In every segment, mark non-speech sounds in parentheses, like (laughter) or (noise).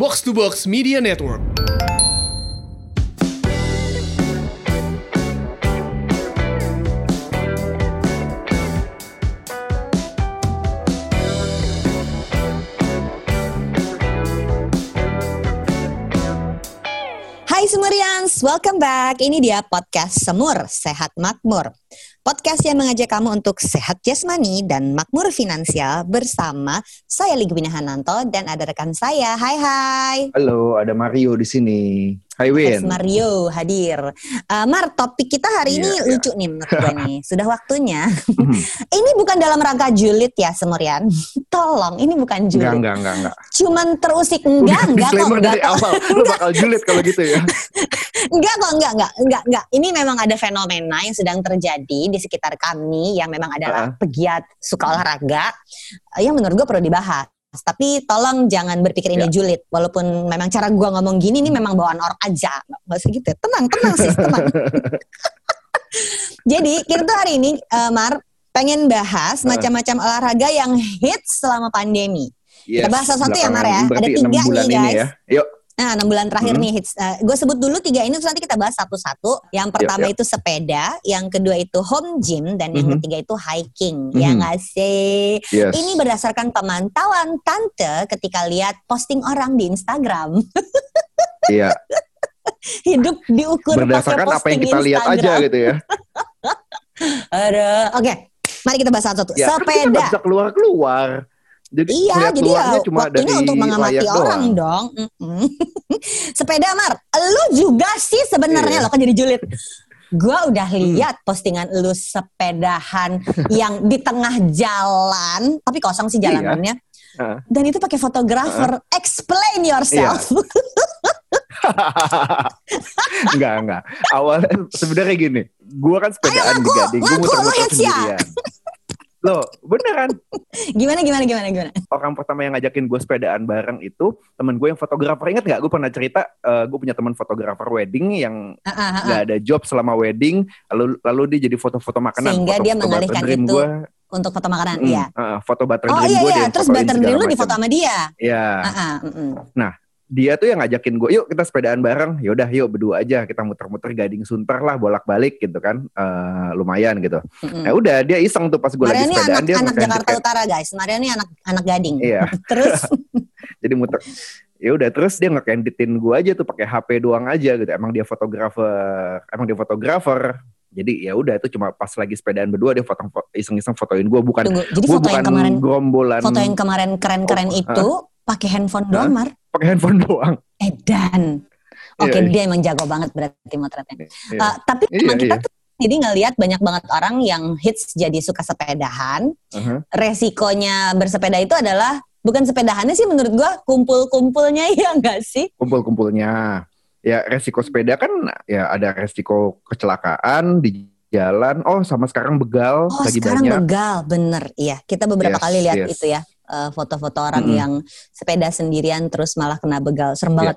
Box to Box Media Network. Hai Semurians, welcome back. Ini dia podcast Semur Sehat Makmur. Podcast yang mengajak kamu untuk sehat jasmani dan makmur finansial bersama saya Ligwina Hananto dan ada rekan saya. Hai hai. Halo, ada Mario di sini. Hai Win. Mario hadir. Uh, Mar, topik kita hari ini Iya, iya. lucu nih menurut gue nih. (laughs) Sudah waktunya. Mhm. (laughs) ini bukan dalam rangka julid ya Semurian. (laughs) Tolong, ini bukan Enggak, julid. enggak, enggak, enggak. Cuman terusik enggak, enggak kok, enggak dari awal. Lu bakal julid kalau gitu ya. Enggak kok, enggak, enggak, enggak, enggak. Ini memang ada fenomena yang sedang terjadi di sekitar kami yang memang adalah pegiat suka olahraga eh, yang menurut gue perlu dibahas. Tapi tolong jangan berpikir ini Ya. julid. Walaupun memang cara gua ngomong gini ini memang bawaan orang aja. Nggak usah gitu. Tenang, tenang sih, tenang. (laughs) Jadi kita tuh hari ini, eh, Mar, pengen bahas Ah. macam-macam olahraga yang hits selama pandemi. Kita bahas satu-satu ya, Mar, ya. Ada tiga nih, ini guys. ya. Yuk. Nah, enam bulan terakhir Hmm. nih hits. gue sebut dulu tiga ini terus nanti kita bahas satu-satu. Yang pertama yuk. itu sepeda, yang kedua itu home gym, dan yang Mhm. ketiga itu hiking. Ya Mhm. nggak sih? Yes. Ini berdasarkan pemantauan tante ketika lihat posting orang di Instagram. (laughs) Iya, Hidup diukur pakai berdasarkan apa yang kita lihat aja gitu ya. (laughs) Aduh. Oke, mari kita bahas satu-satu. Ya, kan kita sepeda. bisa keluar-keluar. Jadi Iya, jadi ya cuma waktunya dari untuk mengamati orang doang. dong. Mm-mm. (laughs) Sepeda Mar, lu juga sih sebenarnya Iya. lo kan jadi julid. Gua udah lihat postingan lu sepedahan (laughs) yang di tengah jalan, tapi kosong sih jalanannya. Heeh. Dan itu pakai fotografer. Explain yourself. (laughs) enggak, enggak. Awalnya sebenarnya gini. Gua kan sepedaan di Gading, lu muter-muter sendirian. Loh, beneran. (laughs) gimana gimana gimana gimana? orang pertama yang ngajakin gue sepedaan bareng itu temen gue yang fotografer inget nggak gue pernah cerita eh, gue punya teman fotografer wedding yang Ah, ah, ah, ah. nggak ada job selama wedding lalu lalu dia jadi foto-foto makanan Sehingga foto, dia foto mengalihkan butter itu gue Untuk foto makanan, mm, iya. eh, foto butter Oh dream iya gue iya, terus segala dream lu macam. difoto sama dia. ya Ah, ah, mm-mm. Dia tuh yang ngajakin gue yuk kita sepedaan bareng yaudah yuk berdua aja kita muter-muter gading sunter lah bolak-balik gitu kan Eh, lumayan gitu Mm-mm. ya udah dia iseng tuh pas gue lagi sepedaan anak, dia anak Jakarta jaket. Utara guys. Maria ini anak anak Gading. iya (laughs) Terus (laughs) jadi muter ya udah terus dia ngekanditin gue aja tuh pakai HP doang aja gitu emang dia fotografer emang dia fotografer jadi ya udah itu cuma pas lagi sepedaan berdua dia foto iseng-iseng fotoin gue bukan tunggu. Jadi gue foto yang bukan kemarin gerombolan foto yang kemarin keren-keren Oh, itu pakai handphone doang, Mar. Pakai handphone (laughs) doang Edan. Oke, Iya, dia emang jago banget berarti motretnya. Iya. Uh, tapi Iya, emang kita iya. tuh jadi ngelihat banyak banget orang yang hits jadi suka sepedahan. Uh-huh. Resikonya bersepeda itu adalah bukan sepedahannya sih menurut gua kumpul-kumpulnya (laughs) ya enggak sih? kumpul-kumpulnya ya resiko sepeda kan ya ada resiko kecelakaan di jalan oh sama sekarang begal Oh, lagi sekarang banyak begal, bener. Iya, kita beberapa Yes, kali lihat yes. itu ya. Uh, foto-foto orang Mm-mm. yang sepeda sendirian terus malah kena begal. Serem Iya. banget.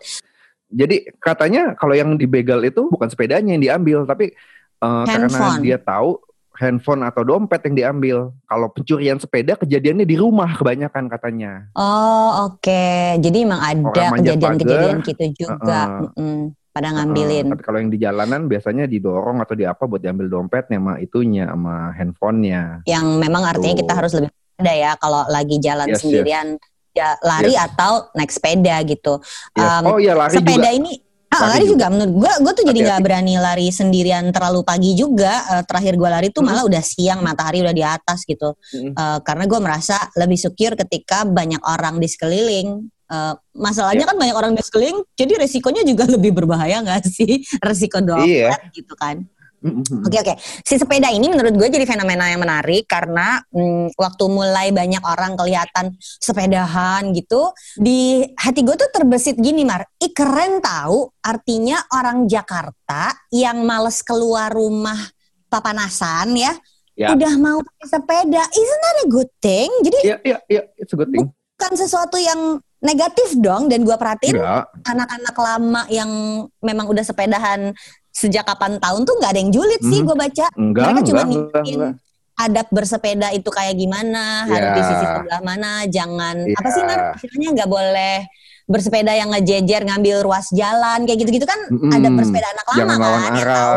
Jadi katanya kalau yang dibegal itu bukan sepedanya yang diambil, tapi eh, karena dia tahu handphone atau dompet yang diambil. Kalau pencurian sepeda kejadiannya di rumah kebanyakan katanya. Oh oke, jadi emang ada kejadian-kejadian gitu juga, uh-uh. Mm-mm. pada Eh, ngambilin. tapi kalau yang di jalanan biasanya didorong atau di apa buat diambil dompetnya sama itunya sama handphonenya. Yang memang artinya Tuh. kita harus lebih ada ya kalau lagi jalan Yes, yes. sendirian, ya lari atau naik sepeda gitu. Yes. Um, oh iya lari sepeda juga. ini. Ah, Lari lari juga. menurut gua gua tuh jadi nggak berani lari sendirian terlalu pagi juga. Eh, terakhir gua lari tuh Hmm. malah udah siang, matahari udah di atas gitu. Mm. Eh, karena gua merasa lebih secure ketika banyak orang di sekeliling. Eh, masalahnya Iya. kan banyak orang di sekeliling, jadi resikonya juga (laughs) lebih berbahaya nggak sih? Resiko dompet Iya. gitu kan. Oke oke, si sepeda ini menurut gue jadi fenomena yang menarik karena mm, waktu mulai banyak orang kelihatan sepedahan gitu, di hati gue tuh terbesit gini Mar, ih keren tahu artinya orang Jakarta yang males keluar rumah papanasan ya, Ya. udah mau pakai sepeda, isn't that a good thing? Jadi Iya iya iya it's a good thing. bukan sesuatu yang negatif dong dan gue perhatiin Enggak. anak-anak lama yang memang udah sepedahan sejak kapan tahun tuh nggak ada yang julid sih Mhm. gue baca Enggak, mereka cuma enggak. adab bersepeda itu kayak gimana harus Ya. di sisi sebelah mana jangan Ya. apa sih istilahnya nggak boleh bersepeda yang ngejejer ngambil ruas jalan kayak gitu-gitu kan Mm-mm. ada bersepeda anak lama Jangan kan yang tahu.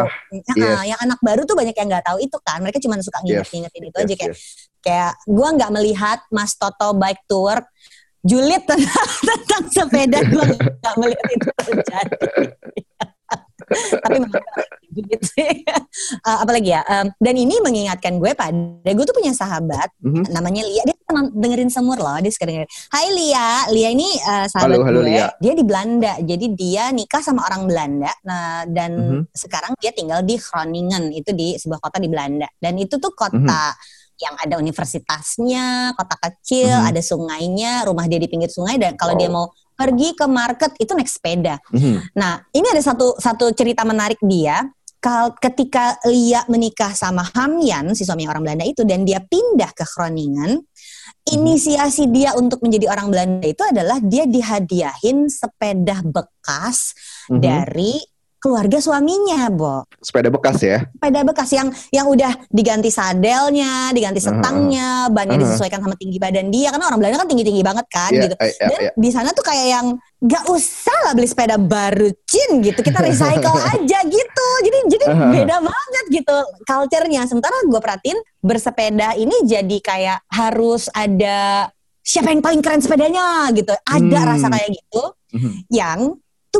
Yes. yang anak baru tuh banyak yang nggak tahu itu kan mereka cuma suka nginget-ngingetin itu aja Yes, kayak yes. kayak gue nggak melihat Mas Toto bike tour julid tentang, (laughs) tentang sepeda gue nggak melihat itu terjadi (laughs) tapi sih (laughs) Eh, apalagi ya em, dan ini mengingatkan gue pada gue tuh punya sahabat Mhm. namanya Lia dia pernah dengerin semur loh dia suka dengerin Hai Lia Lia ini eh, sahabat Halo, halo, gue Lia. dia di Belanda jadi dia nikah sama orang Belanda nah dan Mhm. sekarang dia tinggal di Groningen itu di sebuah kota di Belanda dan itu tuh kota Mhm. yang ada universitasnya kota kecil Mhm. ada sungainya rumah dia di pinggir sungai dan kalau Wow. dia mau pergi ke market itu naik sepeda Mhm. Nah, ini ada satu satu cerita menarik dia. Ketika Lia menikah sama Hamyan, si suami orang Belanda itu, dan dia pindah ke Groningen, inisiasi dia untuk menjadi orang Belanda itu adalah dia dihadiahin sepeda bekas Mhm. dari keluarga suaminya, Bo. Sepeda bekas ya. Sepeda bekas yang yang udah diganti sadelnya, diganti setangnya, bannya Uh-huh. disesuaikan sama tinggi badan dia, karena orang Belanda kan tinggi-tinggi banget kan, Iya, gitu. eh, iya, Dan iya. di sana tuh kayak yang gak usah lah beli sepeda baru Cin gitu kita recycle (laughs) aja gitu jadi jadi Aha. beda banget gitu culture-nya sementara gue perhatiin bersepeda ini jadi kayak harus ada siapa yang paling keren sepedanya gitu ada Hmm. rasa kayak gitu Mhm. yang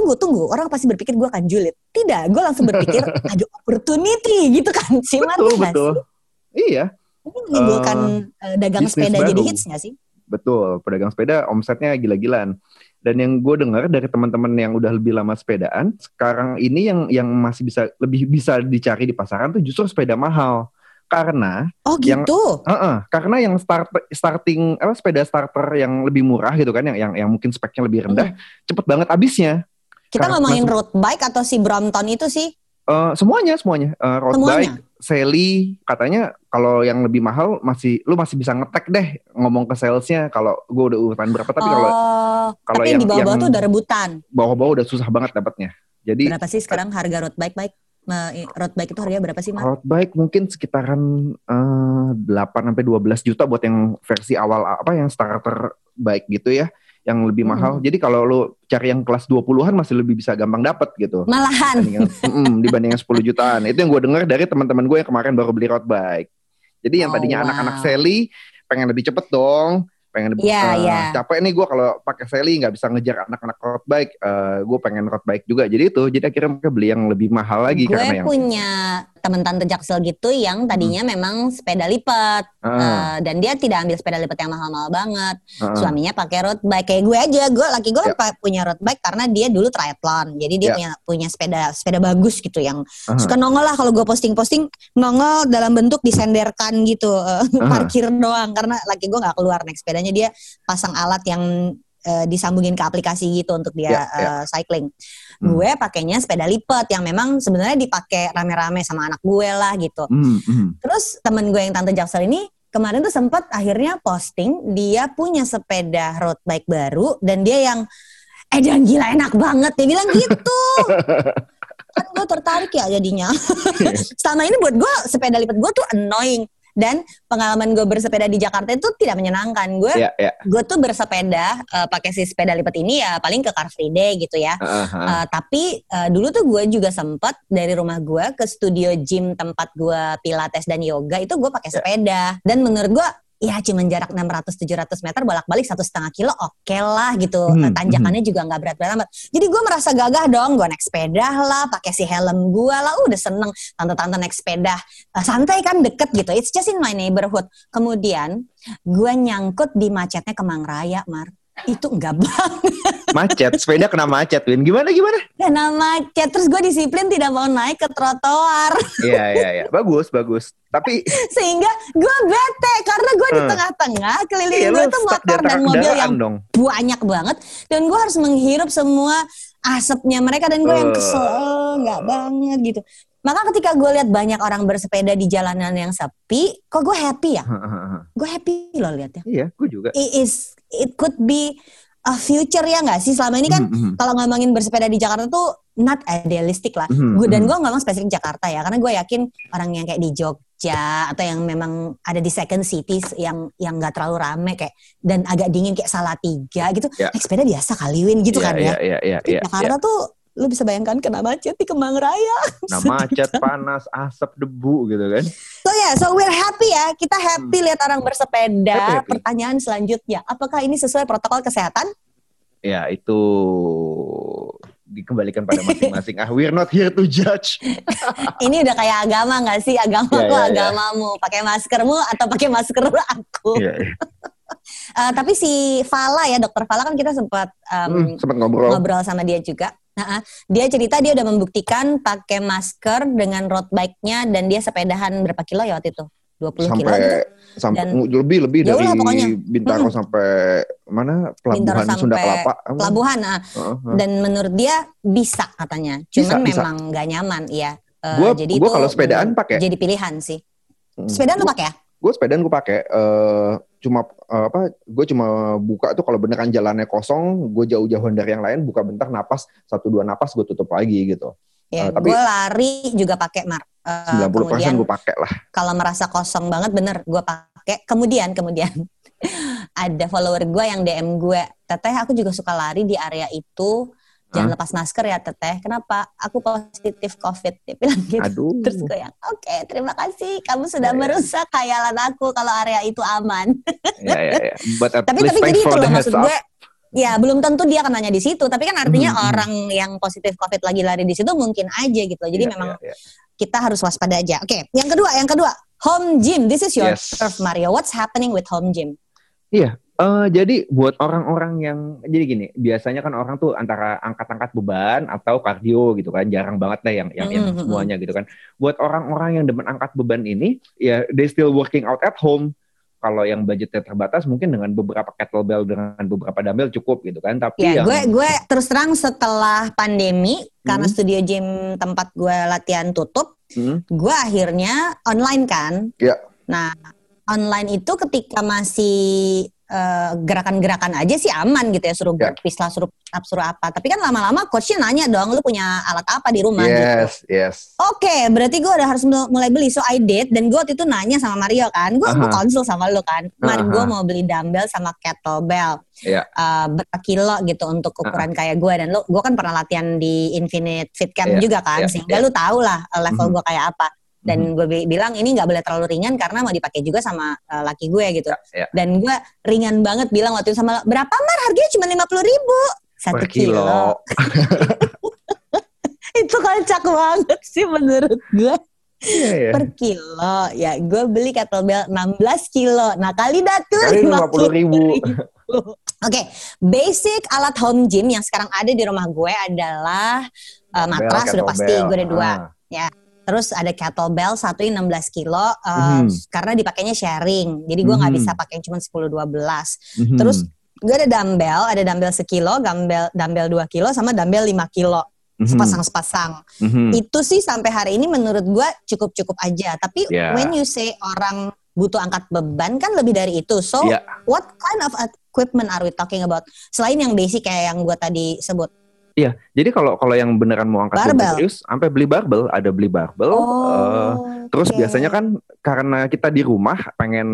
tunggu tunggu orang pasti berpikir gue akan julid tidak gue langsung berpikir (laughs) ada opportunity gitu kan sih Betul, nggak betul. sih? Iya, ini menimbulkan eh, dagang sepeda jadi baru. hits gak sih betul. Pedagang sepeda omsetnya gila-gilaan. Dan yang gue dengar dari teman-teman yang udah lebih lama sepedaan, sekarang ini yang yang masih bisa lebih bisa dicari di pasaran tuh justru sepeda mahal. Karena oh Yang- gitu Heeh, karena yang start starting apa sepeda starter yang lebih murah gitu kan yang yang, yang mungkin speknya lebih rendah cepet banget habisnya kita Karena- ngomongin road bike atau si Brompton itu sih Eh, semuanya semuanya Eh, road Semuanya? bike Sally katanya kalau yang lebih mahal masih lu masih bisa ngetek deh ngomong ke salesnya kalau gue udah urutan berapa tapi kalau oh, kalau tapi yang, yang- di bawah-bawah tuh udah rebutan. bawah-bawah udah susah banget dapatnya jadi Berapa sih sekarang harga road bike bike? Eh, road bike itu harganya berapa sih, Mas? road bike mungkin sekitaran eh, 8 sampai 12 juta buat yang versi awal apa yang starter bike gitu ya yang lebih Hmm. mahal. Jadi kalau lu cari yang kelas 20-an masih lebih bisa gampang dapat gitu. Malahan. Dibandingin, (laughs) Mm, dibandingin 10 jutaan. Itu yang gue dengar dari teman-teman gue yang kemarin baru beli road bike. Jadi yang Oh, tadinya wow. anak-anak Sally pengen lebih cepet dong, pengen lebih Iya, eh, iya. capek nih gue kalau pakai Sally nggak bisa ngejar anak-anak road bike. Eh, gue pengen road bike juga. Jadi itu, jadi akhirnya mereka beli yang lebih mahal lagi Gue karena yang punya teman tante jaksel gitu yang tadinya memang sepeda lipat Ah, Eh, dan dia tidak ambil sepeda lipat yang mahal-mahal banget. ah. Suaminya pakai road bike kayak gue aja. Gue laki gue pa- punya road bike karena dia dulu triathlon. Jadi dia Ya. punya punya sepeda sepeda bagus gitu yang Aha. suka nongol lah kalau gue posting-posting nongol dalam bentuk disenderkan gitu eh, (laughs) parkir doang karena laki gue nggak keluar naik sepedanya dia pasang alat yang eh, disambungin ke aplikasi gitu untuk dia Ya, ya. eh, cycling. Hmm. Gue pakainya sepeda lipat yang memang sebenarnya dipakai rame-rame sama anak gue lah gitu. Hmm, hmm. Terus temen gue yang tante Jaksel ini kemarin tuh sempat akhirnya posting dia punya sepeda road bike baru dan dia yang eh dan gila enak banget dia bilang gitu. (laughs) kan gue tertarik ya jadinya. (laughs) Selama ini buat gue sepeda lipat gue tuh annoying dan pengalaman gue bersepeda di Jakarta itu tidak menyenangkan. Gue Ya, ya. gue tuh bersepeda eh, pakai si sepeda lipat ini ya paling ke Car Free Day gitu ya. Ah, ah. Uh, tapi uh, dulu tuh gue juga sempat dari rumah gue ke studio gym tempat gue pilates dan yoga itu gue pakai sepeda dan menurut gue ya cuma jarak 600-700 meter bolak-balik satu setengah kilo oke lah gitu. Hmm, Uh, tanjakannya juga nggak berat-berat amat. Jadi gue merasa gagah dong gue naik sepeda lah pakai si helm gue lah udah seneng. Tante-tante naik sepeda Uh, santai kan deket gitu. It's just in my neighborhood. Kemudian gue nyangkut di macetnya Kemang Raya Mar. Itu enggak (laughs) banget. Macet, sepeda kena macet, Win. Gimana gimana? Karena macet. Terus gue disiplin tidak mau naik ke trotoar. Iya, iya, iya. Bagus, bagus. Tapi (laughs) sehingga gue bete di Hmm. tengah-tengah keliling iya, gue tuh motor dan mobil yang dong. banyak banget dan gue harus menghirup semua asapnya mereka dan gue yang Eh. kesel "Eh, nggak banget gitu maka ketika gue lihat banyak orang bersepeda di jalanan yang sepi kok gue happy ya (laughs) gue happy loh liatnya Iya, gue juga. it is it could be a future ya nggak sih? Selama ini kan Mhm, mhm. kalau ngomongin bersepeda di Jakarta tuh not idealistic lah. Mhm, Gue dan mhm. gue ngomong spesifik Jakarta ya, karena gue yakin orang yang kayak di Jogja atau yang memang ada di second cities yang yang nggak terlalu rame kayak dan agak dingin kayak Salatiga gitu, Ya. naik sepeda biasa kali Win gitu Iya, kan ya. iya, iya, Di iya, Jakarta iya. tuh lu bisa bayangkan kena macet di Kemang Raya. (laughs) Nah, macet, panas, asap, debu gitu kan. So ya, yeah, so we're happy ya. Kita happy lihat orang bersepeda. Happy, happy. Pertanyaan selanjutnya, apakah ini sesuai protokol kesehatan? Ya, itu dikembalikan pada masing-masing. ah, we're not here to judge. (laughs) ini udah kayak agama nggak sih? Agamaku, Ya, ya, ya. agamamu. Pakai maskermu atau pakai masker (laughs) aku? Iya, iya. Eh, tapi si Fala ya, dokter Fala kan kita sempat um, Hmm, sempat ngobrol. ngobrol sama dia juga. Nah, ah, dia cerita dia udah membuktikan pakai masker dengan road bike-nya dan dia sepedahan berapa kilo ya waktu itu? 20 kilo sampai gitu. sampai Dan- lebih lebih Jauh dari lah pokoknya. Bintaro sampai mana pelabuhan sampai Sunda Kelapa Apa? Pelabuhan, ah. Heeh, heeh. dan menurut dia bisa katanya. Bisa, Cuman bisa. memang nggak nyaman, iya. Eh, Gua- jadi gua itu kalau sepedaan mm, pakai. Jadi pilihan sih. Hmm. Sepedaan lu pakai ya? gue sepedaan gue pakai eh cuma eh, apa gue cuma buka tuh kalau beneran jalannya kosong gue jauh-jauhan dari yang lain buka bentar napas satu dua napas gue tutup lagi gitu Ya, Eh, tapi- gue lari juga pakai mar. Eh, 90% kemudian gue pakai lah kalau merasa kosong banget bener gue pakai. Kemudian kemudian (laughs) ada follower gue yang DM gue, teteh aku juga suka lari di area itu. Jangan lepas masker ya teteh. Kenapa? Aku positif covid. Dia bilang gitu. aduh Terus gue yang oke terima kasih kamu sudah Ya, ya. merusak khayalan aku kalau area itu aman. ya ya ya but tapi tapi jadi itu loh maksud gue ya belum tentu dia akan nanya di situ tapi kan artinya mhm. orang yang positif covid lagi lari di situ mungkin aja gitu jadi Ya, memang ya, ya. kita harus waspada aja oke yang kedua yang kedua home gym this is your Yes. turf Mario what's happening with home gym Eh, jadi buat orang-orang yang jadi gini biasanya kan orang tuh antara angkat-angkat beban atau kardio gitu kan jarang banget lah yang yang, yang semuanya gitu kan buat orang-orang yang demen angkat beban ini ya they still working out at home kalau yang budgetnya terbatas mungkin dengan beberapa kettlebell dengan beberapa dumbbell cukup gitu kan tapi ya yang gue gue terus terang setelah pandemi karena Hmm. studio gym tempat gue latihan tutup Hmm, gue akhirnya online kan. Ya. Nah, online itu ketika masih eh, gerakan-gerakan aja sih aman gitu ya, suruh Ya. berpis lah, suruh up, suruh apa. Tapi kan lama-lama coachnya nanya dong, lu punya alat apa di rumah gitu. yes yes Oke, berarti gue udah harus mul- mulai beli. So I did, dan gue waktu itu nanya sama Mario kan, gue Aha. konsul sama lu kan. Mar, Aha. gue mau beli dumbbell sama kettlebell. Iya. Eh, berapa kilo gitu untuk ukuran kayak gue dan lu, gue kan pernah latihan di Infinite Fit Camp Iya, juga kan, iya, sehingga iya. lu tau lah eh, level Mhm. gue kayak apa. Dan gue bi- bilang ini nggak boleh terlalu ringan karena mau dipakai juga sama eh, laki gue gitu. Ya, ya. Dan gue ringan banget bilang waktu itu sama berapa mar harganya cuma lima puluh ribu satu per kilo. kilo (laughs) itu kocak banget sih menurut gue Iya, iya. per kilo. Ya gue beli kettlebell 16 kilo. Nah kali datu Kali 50 ribu. (laughs) Oke, basic alat home gym yang sekarang ada di rumah gue adalah uh, matras sudah pasti gue ada dua. Ah, Terus ada kettlebell satu ini 16 kilo uh, Mhm. karena dipakainya sharing. Jadi gue nggak Mhm. bisa pakai cuma 10 12. mhm. Terus gue ada dumbbell, ada dumbbell sekilo, dumbbell dumbbell 2 kilo sama dumbbell 5 kilo. Mhm, Sepasang-sepasang. mhm. Itu sih sampai hari ini menurut gue cukup-cukup aja. Tapi Ya. when you say orang butuh angkat beban kan lebih dari itu. So Ya. what kind of equipment are we talking about? Selain yang basic kayak yang gue tadi sebut. Iya, jadi kalau kalau yang beneran mau angkat Barbel. serius, sampai beli barbel, ada beli barbel. eh, terus oke. biasanya kan karena kita di rumah pengen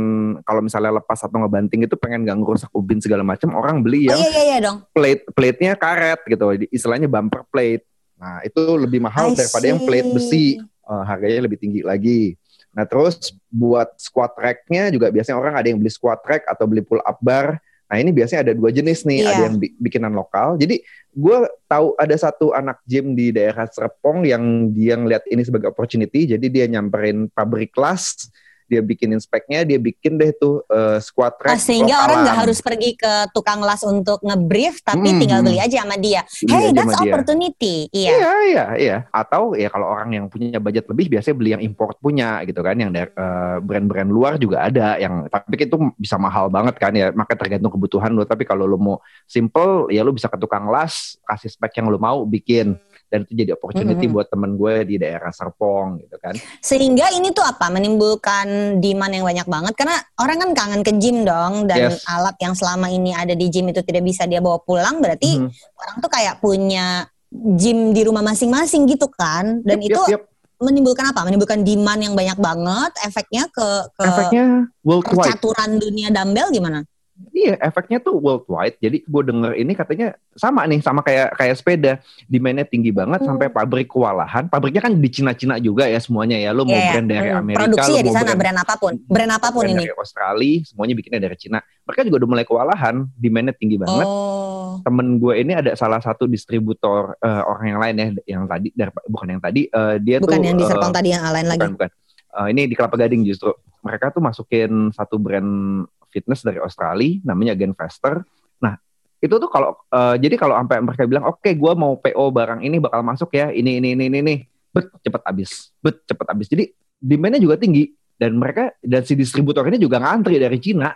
kalau misalnya lepas atau ngebanting itu pengen gak ngerusak ubin segala macam, orang beli Oh yang iya iya iya dong. plate plate-nya karet gitu, istilahnya bumper plate. Nah itu lebih mahal I daripada yang plate see. besi, Eh, harganya lebih tinggi lagi. Nah terus buat squat rack-nya juga biasanya orang ada yang beli squat rack atau beli pull up bar. Nah ini biasanya ada dua jenis nih, Iya. ada yang bi- bikinan lokal. Jadi gue tahu ada satu anak gym di daerah Serpong yang dia ngeliat ini sebagai opportunity, jadi dia nyamperin pabrik kelas, dia bikinin speknya, dia bikin deh tuh eh, squat Ah, rack. sehingga orang nggak harus pergi ke tukang las untuk ngebrief, tapi Hmm. tinggal beli aja sama dia. Beli Hey, that's sama dia. opportunity. Iya. Iya, iya, iya. Atau ya kalau orang yang punya budget lebih biasanya beli yang import punya gitu kan, yang dari eh, brand-brand luar juga ada yang tapi itu bisa mahal banget kan ya, maka tergantung kebutuhan lo. Tapi kalau lo mau simple ya lo bisa ke tukang las, kasih spek yang lo mau bikin. Dan itu jadi opportunity Mm-mm. buat temen gue di daerah Serpong gitu kan Sehingga ini tuh apa? Menimbulkan demand yang banyak banget karena orang kan kangen ke gym dong dan Yes. alat yang selama ini ada di gym itu tidak bisa dia bawa pulang berarti Mhm. orang tuh kayak punya gym di rumah masing-masing gitu kan dan Yep, itu yep, yep. menimbulkan apa? Menimbulkan demand yang banyak banget efeknya ke ke efeknya worldwide percaturan dunia dumbbell gimana? Iya, efeknya tuh worldwide. Jadi gue denger ini katanya sama nih, sama kayak kayak sepeda. Demandnya tinggi banget Hmm. sampai pabrik kewalahan. Pabriknya kan di Cina-Cina juga ya semuanya ya. Lo mau Iya, brand dari hmm, Amerika, produksi lo ya di mau sana brand, brand apa pun, brand apa pun brand ini. dari Australia, semuanya bikinnya dari Cina. Mereka juga udah mulai kewalahan. Demandnya tinggi banget. Oh, Temen gue ini ada salah satu distributor eh, orang yang lain ya, yang tadi dari, bukan yang tadi. eh, dia bukan tuh yang di Serpong tadi yang lain lagi. bukan bukan. Eh, ini di Kelapa Gading justru. Mereka tuh masukin satu brand fitness dari Australia, namanya Genfaster. Nah, itu tuh kalau eh, jadi kalau sampai mereka bilang, oke, gue mau PO barang ini bakal masuk ya, ini ini ini ini, ini. bet cepet habis, bet cepet habis. Jadi demandnya juga tinggi dan mereka dan si distributor ini juga ngantri dari Cina.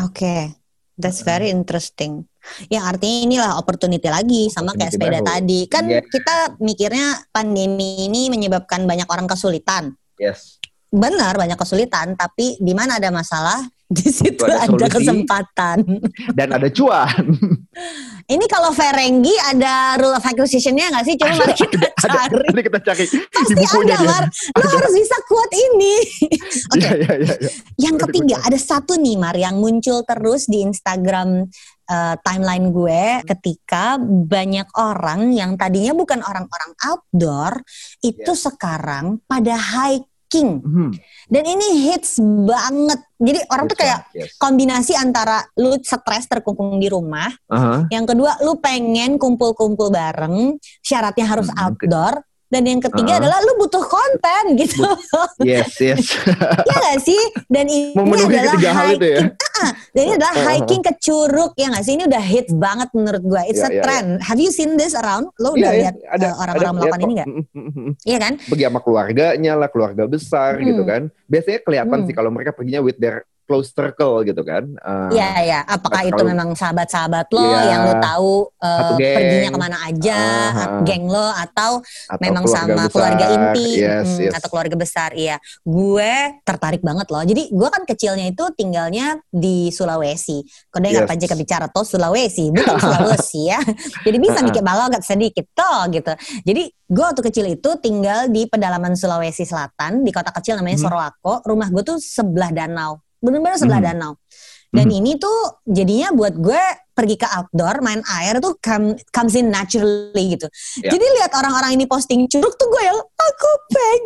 Oke, that's very interesting. Yang artinya inilah opportunity lagi sama kayak Opportunity sepeda baru. tadi. Kan Iya. kita mikirnya pandemi ini menyebabkan banyak orang kesulitan. Yes. Benar banyak kesulitan, tapi di mana ada masalah (laughs) di situ ada ada, solusi. kesempatan. Dan ada cuan. (laughs) Ini kalau Ferengi ada rule of acquisition-nya nggak sih? Coba mari kita ada, cari. ada kita cari di (laughs) Pasti bukunya ada. Mar. Lo harus bisa quote ini. Oke, Iya, iya, iya, iya. Yang ketiga, ada satu nih Mar yang muncul terus di Instagram eh, timeline gue ketika banyak orang yang tadinya bukan orang-orang outdoor itu sekarang pada hiking Hmm, dan ini hits banget. Jadi orang tuh kayak yes. kombinasi antara lu stres terkungkung di rumah, Aha. yang kedua lu pengen kumpul-kumpul bareng, syaratnya harus Hmm, outdoor. Dan yang ketiga Uh-uh. adalah lu butuh konten gitu. Yes, yes. (laughs) ya gak sih? Dan ini Memenuhi adalah ketiga hal itu ya. (laughs) Dan ini adalah hiking ke Curug ya nggak sih? Ini udah hits banget menurut gue. It's Iya, a iya, trend. Have you seen this around? Lo Iya, udah iya, lihat uh, orang-orang melakukan ini nggak? nggak? Iya kan? Pergi sama keluarganya lah, keluarga besar Hmm. gitu kan. Biasanya kelihatan Hmm. sih kalau mereka perginya with their close circle gitu kan. Eh, Iya ya. Apakah kalau- itu memang sahabat-sahabat lo Iya. yang lo tahu uh, geng. perginya ke mana aja, ah. geng lo atau atau memang keluarga sama besar. keluarga inti Yes, mm, yes. atau keluarga besar iya gue tertarik banget loh jadi gue kan kecilnya itu tinggalnya di Sulawesi dengar Yes. Panji bicara toh Sulawesi bukan (laughs) Sulawesi ya jadi bisa mikir balogat sedikit toh gitu jadi gue waktu kecil itu tinggal di pedalaman Sulawesi Selatan di kota kecil namanya Hmm. Sorowako rumah gue tuh sebelah danau bener-bener sebelah Hmm. danau dan Hmm. ini tuh jadinya buat gue pergi ke outdoor main air tuh come, comes in naturally gitu. Ya. Jadi lihat orang-orang ini posting curug tuh gue yang aku pengen.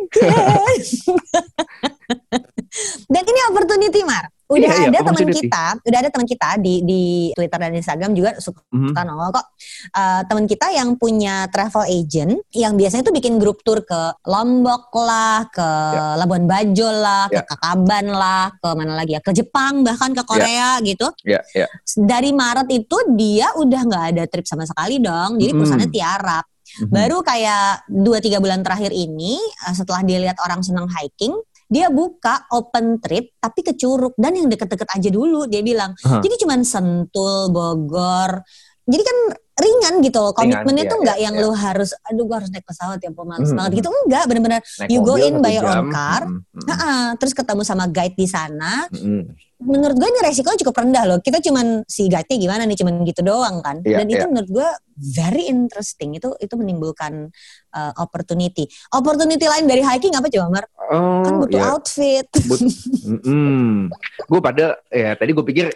(laughs) dan ini opportunity Mar. Udah Iya, iya, ada teman opportunity. kita, udah ada teman kita di di Twitter dan Instagram juga suka Mhm. nongol kok. Eh, teman kita yang punya travel agent yang biasanya tuh bikin grup tour ke Lombok lah, ke Ya. Labuan Bajo lah, ke Ya. Kakaban lah, ke mana lagi ya, ke Jepang bahkan ke Korea gitu Ya, ya. dari Maret itu dia udah nggak ada trip sama sekali dong. Jadi Mm-mm. perusahaannya tiarap. Mhm. Baru kayak 2-3 bulan terakhir ini eh, setelah dia lihat orang senang hiking, dia buka open trip tapi ke Curug dan yang deket-deket aja dulu dia bilang. Aha. Jadi cuman Sentul, Bogor. Jadi kan ringan gitu loh. Komitmennya iya, tuh nggak iya, yang iya. lu harus aduh gua harus naik pesawat ya, males Mhm, banget gitu. Enggak, bener-bener Naik you go in by your own car. Mhm, mhm, Nah, terus ketemu sama guide di sana, mhm. menurut gue ini resikonya cukup rendah loh. Kita cuman si guide-nya gimana nih, cuman gitu doang kan. Iya, Dan itu iya. menurut gue very interesting. Itu itu menimbulkan uh, opportunity. Opportunity lain dari hiking apa coba Mar? Kan Oh, butuh ya. outfit. Gue pada ya tadi gue pikir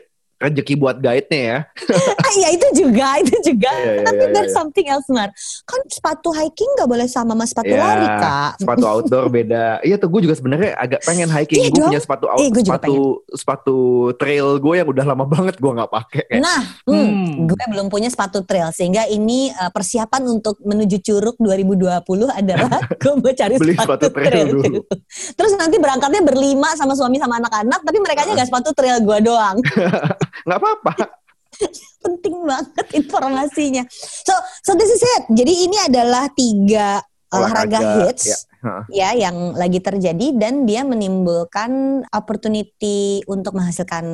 rezeki buat guide-nya ya. (laughs) ah, iya itu juga, itu juga. Iya, iya, Tapi iya, there's iya. something else Mar. Kan sepatu hiking gak boleh sama sama sepatu Ya, lari kak. Sepatu outdoor beda. Iya tuh gue juga sebenarnya agak pengen hiking. Iya gue punya sepatu out, Iya, gue juga sepatu sepatu trail gue yang udah lama banget gue nggak pakai. Kayak, Nah, hmm, Hmm. gue belum punya sepatu trail sehingga ini uh, persiapan untuk menuju Curug 2020 adalah (laughs) gue mau cari Beli sepatu, sepatu trail dulu. Terus nanti berangkatnya berlima sama suami sama anak-anak, tapi mereka aja nggak sepatu trail gue doang. (laughs) nggak apa-apa. (laughs) Penting banget informasinya. So, so this is it. Jadi ini adalah tiga olahraga, hits. Ya. Heeh. ya yang lagi terjadi dan dia menimbulkan opportunity untuk menghasilkan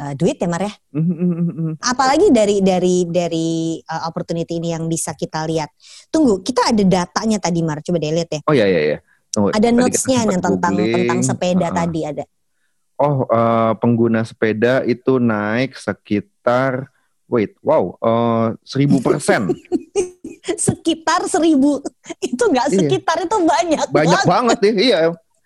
uh, duit ya Mar ya. Mhm, mhm, mhm. Apalagi dari dari dari uh, opportunity ini yang bisa kita lihat. Tunggu, kita ada datanya tadi Mar, coba deh lihat ya. Oh ya ya ya. Tunggu, Ada notes-nya tentang googling. tentang sepeda Heeh. tadi ada. Oh, eh, pengguna sepeda itu naik sekitar wait, wow, eh, seribu persen. (laughs) Sekitar seribu itu nggak Iya. sekitar itu banyak, Banyak banget nih, iya.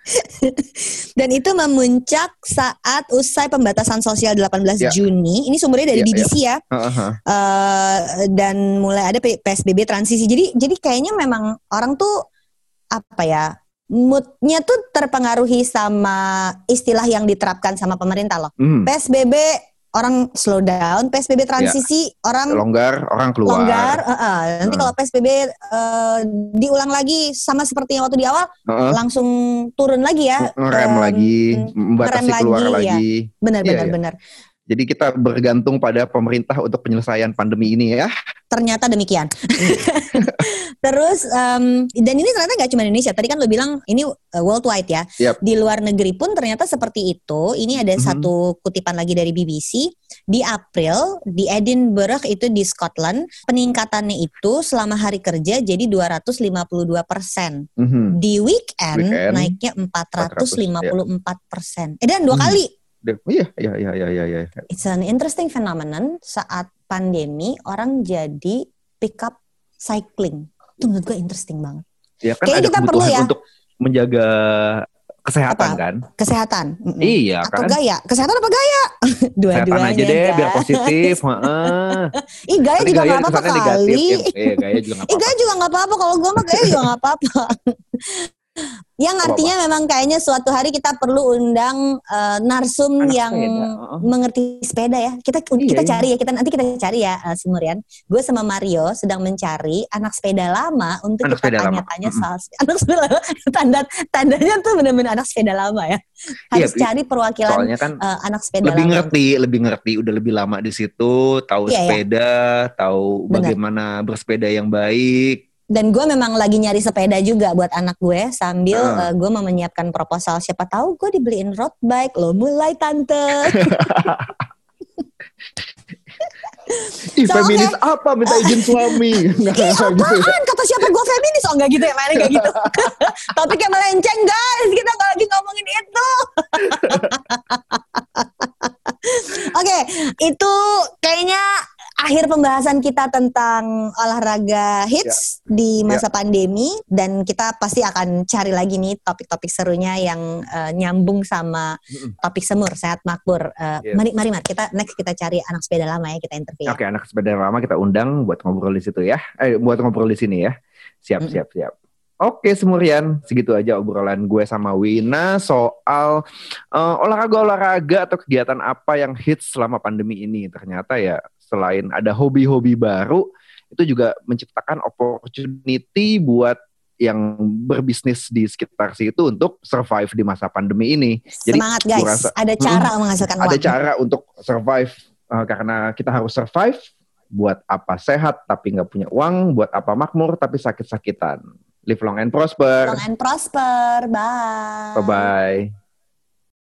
(laughs) Dan itu memuncak saat usai pembatasan sosial 18 Ya. Juni. Ini sumbernya dari Ya, BBC ya. Heeh. Eh, dan mulai ada PSBB transisi. Jadi jadi kayaknya memang orang tuh apa ya? Moodnya tuh terpengaruhi sama istilah yang diterapkan sama pemerintah loh. Hmm, PSBB orang slow down, PSBB transisi orang longgar, orang keluar. longgar. eh, eh. Nanti Hmm. kalau PSBB eh, diulang lagi sama seperti yang waktu di awal, Heeh. langsung turun lagi ya. ngerem Em, lagi, membatasi ngerem keluar lagi, ya. lagi. Benar Iya, benar iya. benar. Jadi kita bergantung pada pemerintah untuk penyelesaian pandemi ini ya. Ternyata demikian. (laughs) Terus em, dan ini ternyata nggak cuma Indonesia. Tadi kan lo bilang ini uh, worldwide ya. Yap. Di luar negeri pun ternyata seperti itu. Ini ada Mhm. satu kutipan lagi dari BBC. Di April di Edinburgh itu di Scotland peningkatannya itu selama hari kerja jadi 252 persen. Mhm. Di weekend, Weekend, naiknya 454 persen. Eh dan dua Hmm. kali. Iya, iya, iya, iya, iya, iya. It's an interesting phenomenon saat pandemi orang jadi pick up cycling. Itu menurut gue interesting banget. Ya kan Kayaknya ada kita perlu ya. untuk menjaga kesehatan Apa? kan? Kesehatan. Mm-mm. Iya Atau kan? gaya? Kesehatan apa gaya? (laughs) Kesehatan Dua-duanya. aja deh biar guys. positif. (laughs) heeh. Ih gaya Tadi juga gaya nggak apa-apa kesannya negatif. kali. Ya, Iya, gaya juga (laughs) Ih apa-apa. gaya juga nggak apa-apa. Kalau gue mah gaya juga nggak apa-apa. Yang Apa-apa. artinya memang kayaknya suatu hari kita perlu undang eh, narsum Anak yang sepeda, mengerti sepeda ya. Kita Iya, kita iya. cari ya. Kita nanti kita cari ya, uh, si Murian. Gue sama Mario sedang mencari anak sepeda lama untuk Anak kita sepeda lama. tanya-tanya Mm-mm. soal spe- (laughs) anak sepeda lama. Tanda tandanya tuh benar-benar anak sepeda lama ya. Harus Iya, cari perwakilan Soalnya kan uh, anak sepeda lebih lama. ngerti, lebih ngerti, udah lebih lama di situ, tahu Iya, iya. sepeda, tahu Benar. bagaimana bersepeda yang baik. Dan gue memang lagi nyari sepeda juga buat anak gue sambil Ah. uh, gue mau menyiapkan proposal. Siapa tahu gue dibeliin road bike. Lo mulai tante. Ih, So, feminis apa minta izin suami? (laughs) Ih gitu ya. apaan? Kata siapa gue feminis? Oh enggak gitu ya, mainnya enggak gitu. (laughs) Topiknya melenceng guys, kita nggak lagi ngomongin itu. (laughs) Oke, itu kayaknya akhir pembahasan kita tentang olahraga hits di masa pandemi dan kita pasti akan cari lagi nih topik-topik serunya yang eh, nyambung sama topik semur sehat makmur. Eh, Yes. Mari mari mari kita next kita cari anak sepeda lama ya kita interview. Oke, anak sepeda lama kita undang buat ngobrol di situ ya. Eh, buat ngobrol di sini ya. Siap, Mm-mm. siap, siap. Oke, Semurian. Segitu aja obrolan gue sama Wina soal eh, olahraga-olahraga atau kegiatan apa yang hits selama pandemi ini. Ternyata ya selain ada hobi-hobi baru, itu juga menciptakan opportunity buat yang berbisnis di sekitar situ untuk survive di masa pandemi ini. Jadi, Semangat guys, rasa- ada cara menghasilkan ada uang. cara untuk survive uh, karena kita harus survive buat apa sehat tapi nggak punya uang buat apa makmur tapi sakit-sakitan live long and prosper Long and prosper. Bye. bye bye